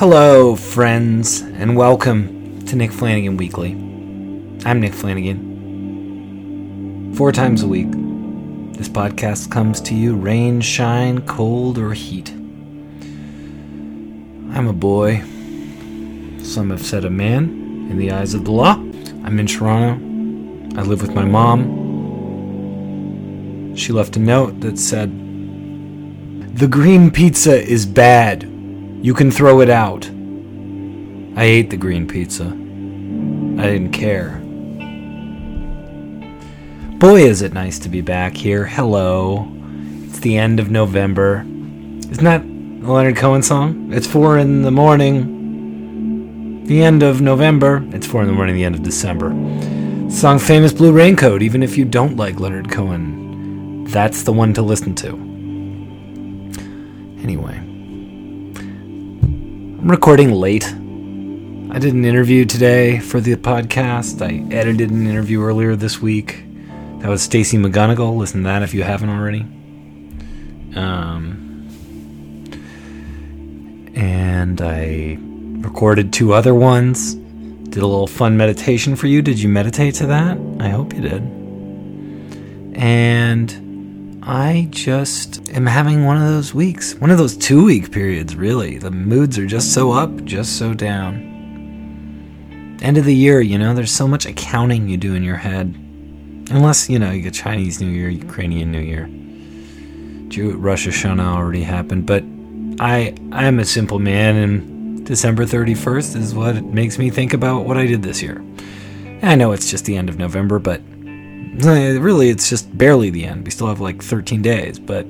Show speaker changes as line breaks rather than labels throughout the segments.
Hello, friends, and welcome to Nick Flanagan Weekly. I'm Nick Flanagan. Four times a week, this podcast comes to you rain, shine, cold, or heat. I'm a boy. Some have said a man in the eyes of the law. I'm in Toronto. I live with my mom. She left a note that said, The green pizza is bad. You can throw it out. I ate the green pizza. I didn't care. Boy, is it nice to be back here. Hello. It's the end of November. Isn't that a Leonard Cohen song? It's four in the morning. The end of November. It's four in the morning, the end of December. Song Famous Blue Raincoat, even if you don't like Leonard Cohen, that's the one to listen to. Anyway, Recording late. I did an interview today for the podcast. I edited an interview earlier this week. That was Stacy McGonigal. Listen to that if you haven't already. Um, and I recorded two other ones. Did a little fun meditation for you. Did you meditate to that? I hope you did. And I just am having one of those weeks, one of those two week periods, really. The moods are just so up, just so down. End of the year, you know, there's so much accounting you do in your head. Unless, you know, you get Chinese New Year, Ukrainian New Year. Jew Rosh Hashanah already happened, but I I'm a simple man and December 31st is what makes me think about what I did this year. I know it's just the end of November, but really it's just barely the end. We still have like 13 days, but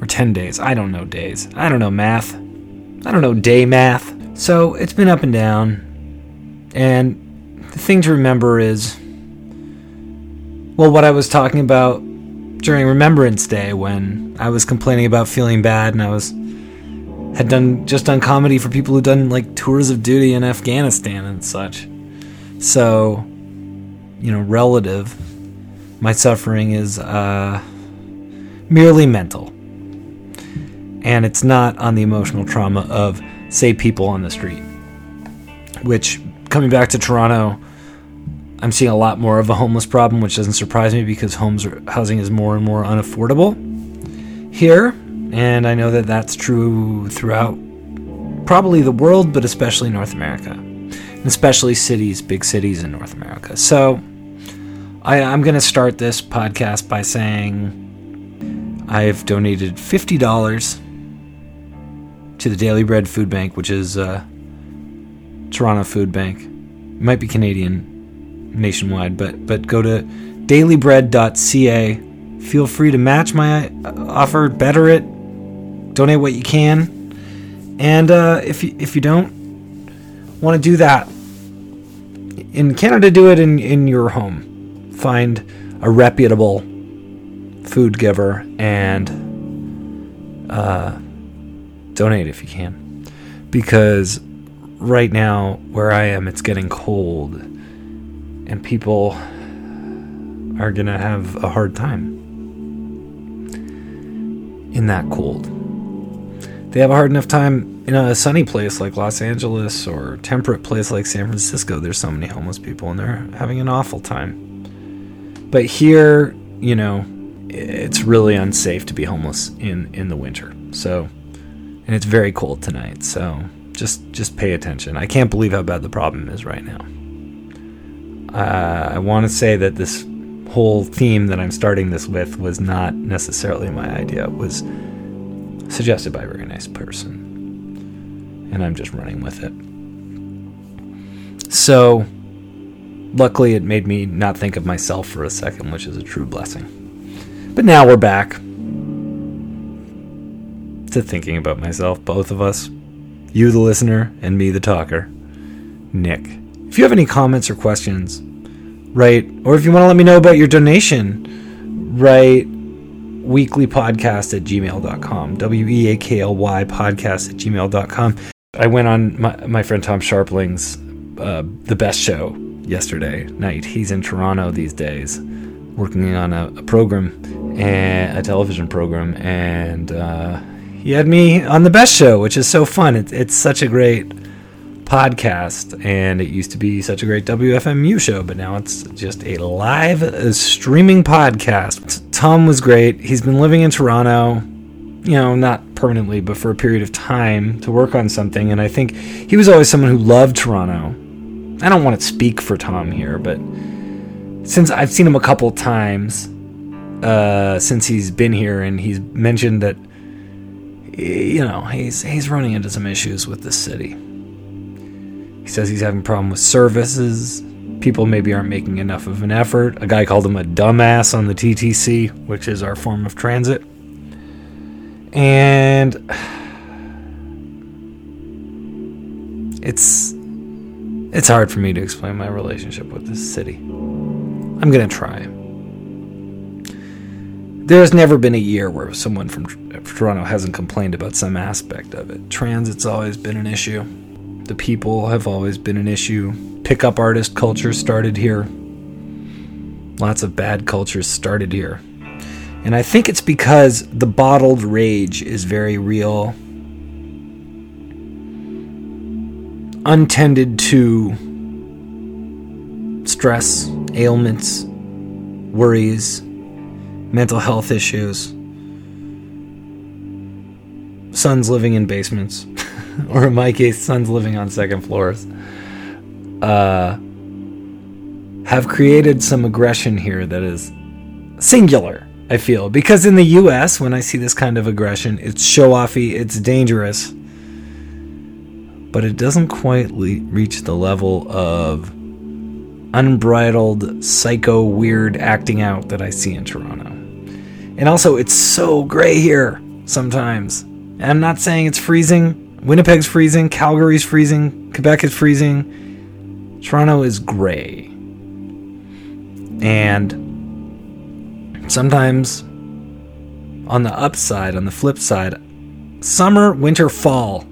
or 10 days. I don't know days. I don't know math. I don't know day math. So it's been up and down. And the thing to remember is well, what I was talking about during Remembrance Day when I was complaining about feeling bad and I was had done just done comedy for people who done like tours of duty in Afghanistan and such. So, you know, relative, my suffering is uh, merely mental, and it's not on the emotional trauma of say people on the street. Which, coming back to Toronto, I'm seeing a lot more of a homeless problem, which doesn't surprise me because homes are, housing is more and more unaffordable here and I know that that's true throughout probably the world, but especially North America, especially cities, big cities in North America. So I, am going to start this podcast by saying I've donated $50 to the Daily Bread Food Bank, which is uh, Toronto Food Bank. It might be Canadian nationwide, but but go to dailybread.ca. Feel free to match my offer, better it, donate what you can. And uh, if you, if you don't want to do that in Canada, do it in in your home. Find a reputable food giver and uh, donate if you can, because right now where I am, it's getting cold, and people are gonna have a hard time in that cold they have a hard enough time in a sunny place like Los Angeles or temperate place like San Francisco. There's so many homeless people and they're having an awful time. But here, you know, it's really unsafe to be homeless in in the winter. So, and it's very cold tonight. So, just just pay attention. I can't believe how bad the problem is right now. Uh, I want to say that this whole theme that I'm starting this with was not necessarily my idea. It was suggested by a very nice person. And I'm just running with it. So, luckily, it made me not think of myself for a second, which is a true blessing. But now we're back to thinking about myself, both of us. You, the listener, and me, the talker. Nick. If you have any comments or questions, write, or if you want to let me know about your donation, write weaklypodcast at gmail.com. W E A K L Y podcast at gmail.com. I went on my, my friend Tom Scharpling's uh, The Best Show yesterday night. He's in Toronto these days working on a, a program, and a television program, and uh, he had me on the best show, which is so fun. It, it's such a great podcast, and it used to be such a great WFMU show, but now it's just a live uh, streaming podcast. Tom was great. He's been living in Toronto, you know, not permanently, but for a period of time to work on something, and I think he was always someone who loved Toronto. I don't want to speak for Tom here, but since I've seen him a couple times uh, since he's been here, and he's mentioned that you know he's he's running into some issues with the city. He says he's having a problem with services. People maybe aren't making enough of an effort. A guy called him a dumbass on the TTC, which is our form of transit. And it's it's hard for me to explain my relationship with this city. I'm going to try. There's never been a year where someone from uh, Toronto hasn't complained about some aspect of it. Transit's always been an issue. The people have always been an issue. Pickup artist culture started here. Lots of bad cultures started here. And I think it's because the bottled rage is very real. Untended to stress, ailments, worries, mental health issues, sons living in basements. or in my case, sons living on second floors, uh, have created some aggression here that is singular. I feel because in the U.S., when I see this kind of aggression, it's show offy, it's dangerous, but it doesn't quite le- reach the level of unbridled, psycho, weird acting out that I see in Toronto. And also, it's so gray here sometimes. And I'm not saying it's freezing. Winnipeg's freezing, Calgary's freezing, Quebec is freezing. Toronto is gray. And sometimes on the upside, on the flip side, summer, winter, fall.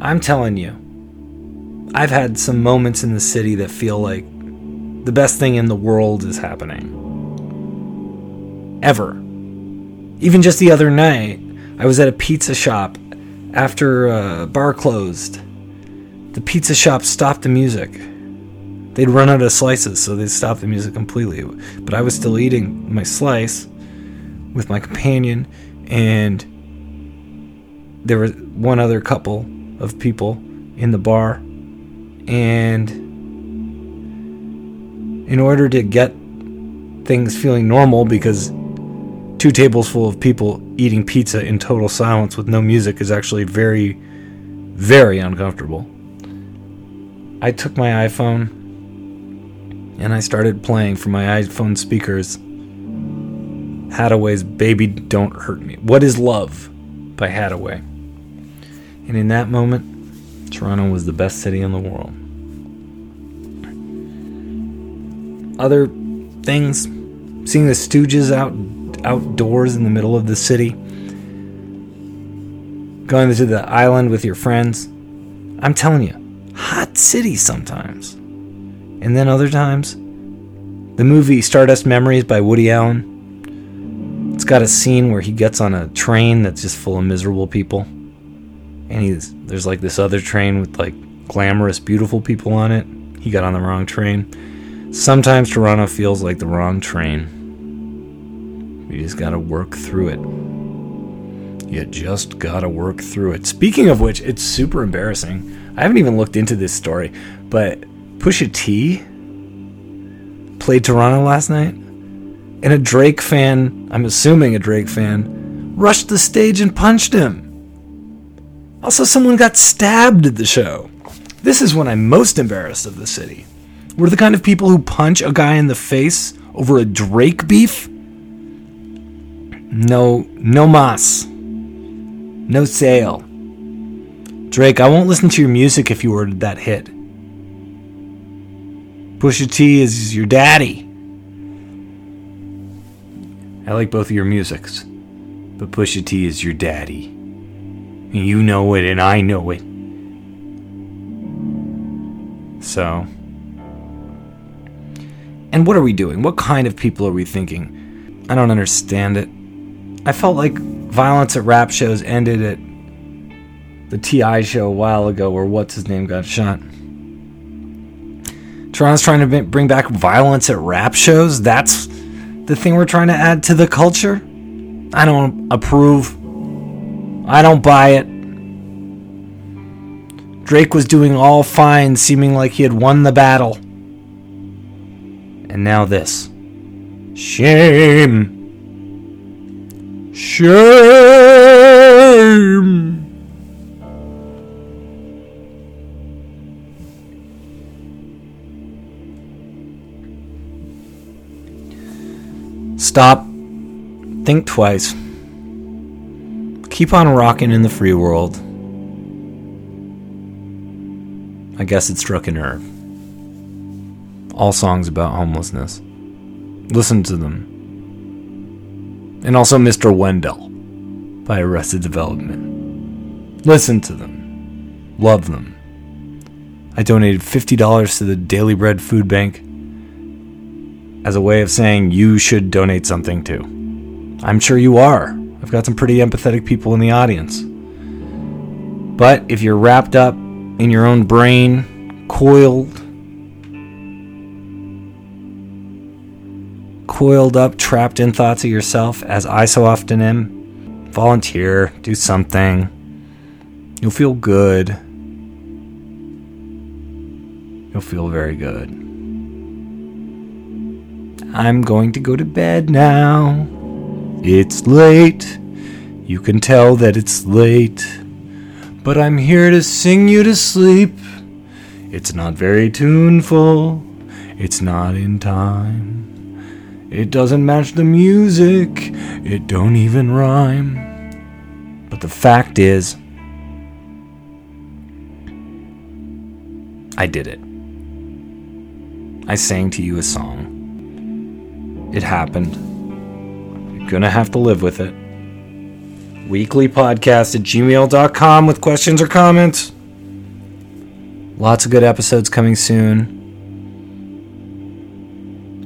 I'm telling you, I've had some moments in the city that feel like the best thing in the world is happening. Ever. Even just the other night, I was at a pizza shop after a bar closed, the pizza shop stopped the music. They'd run out of slices, so they stopped the music completely. But I was still eating my slice with my companion, and there was one other couple of people in the bar. And in order to get things feeling normal, because two tables full of people eating pizza in total silence with no music is actually very, very uncomfortable. I took my iPhone and I started playing from my iPhone speakers Haddaway's Baby Don't Hurt Me. What is Love by Haddaway. And in that moment, Toronto was the best city in the world. Other things, seeing the Stooges out outdoors in the middle of the city, going to the island with your friends. I'm telling you, hot city sometimes. And then other times, the movie Stardust Memories by Woody Allen. It's got a scene where he gets on a train that's just full of miserable people. And he's there's like this other train with like glamorous, beautiful people on it. He got on the wrong train. Sometimes Toronto feels like the wrong train. You just gotta work through it. You just gotta work through it. Speaking of which, it's super embarrassing. I haven't even looked into this story, but Pusha T played Toronto last night, and a Drake fan, I'm assuming a Drake fan, rushed the stage and punched him. Also, someone got stabbed at the show. This is when I'm most embarrassed of the city. We're the kind of people who punch a guy in the face over a Drake beef no, no mas. No sale. Drake, I won't listen to your music if you ordered that hit. Pusha T is your daddy. I like both of your musics, but Pusha T is your daddy. You know it, and I know it. So. And what are we doing? What kind of people are we thinking? I don't understand it. I felt like violence at rap shows ended at the TI show a while ago where what's his name got shot. Toronto's trying to bring back violence at rap shows. That's the thing we're trying to add to the culture. I don't approve. I don't buy it. Drake was doing all fine, seeming like he had won the battle. And now this. Shame. Shame. Stop. Think twice. Keep on rocking in the free world. I guess it struck a nerve. All songs about homelessness. Listen to them. And also Mr. Wendal by Arrested Development. Listen to them. Love them. I donated $50 to the Daily Bread Food Bank as a way of saying you should donate something too. I'm sure you are. I've got some pretty empathetic people in the audience. But if you're wrapped up in your own brain, coiled, coiled up, trapped in thoughts of yourself, as I so often am, volunteer, do something. You'll feel good. You'll feel very good. I'm going to go to bed now. It's late. You can tell that it's late. But I'm here to sing you to sleep. It's not very tuneful. It's not in time. It doesn't match the music. It don't even rhyme. But the fact is, I did it. I sang to you a song. It happened. Gonna have to live with it. Weekly podcast at gmail.com with questions or comments. Lots of good episodes coming soon.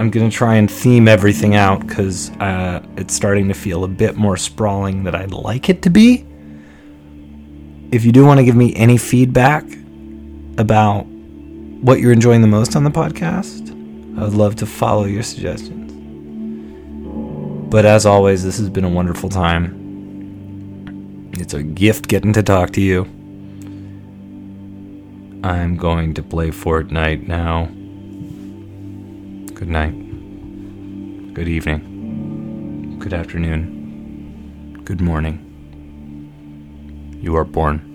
I'm gonna try and theme everything out because uh, it's starting to feel a bit more sprawling than I'd like it to be. If you do want to give me any feedback about what you're enjoying the most on the podcast, I would love to follow your suggestions. But as always, this has been a wonderful time. It's a gift getting to talk to you. I'm going to play Fortnite now. Good night. Good evening. Good afternoon. Good morning. You are born.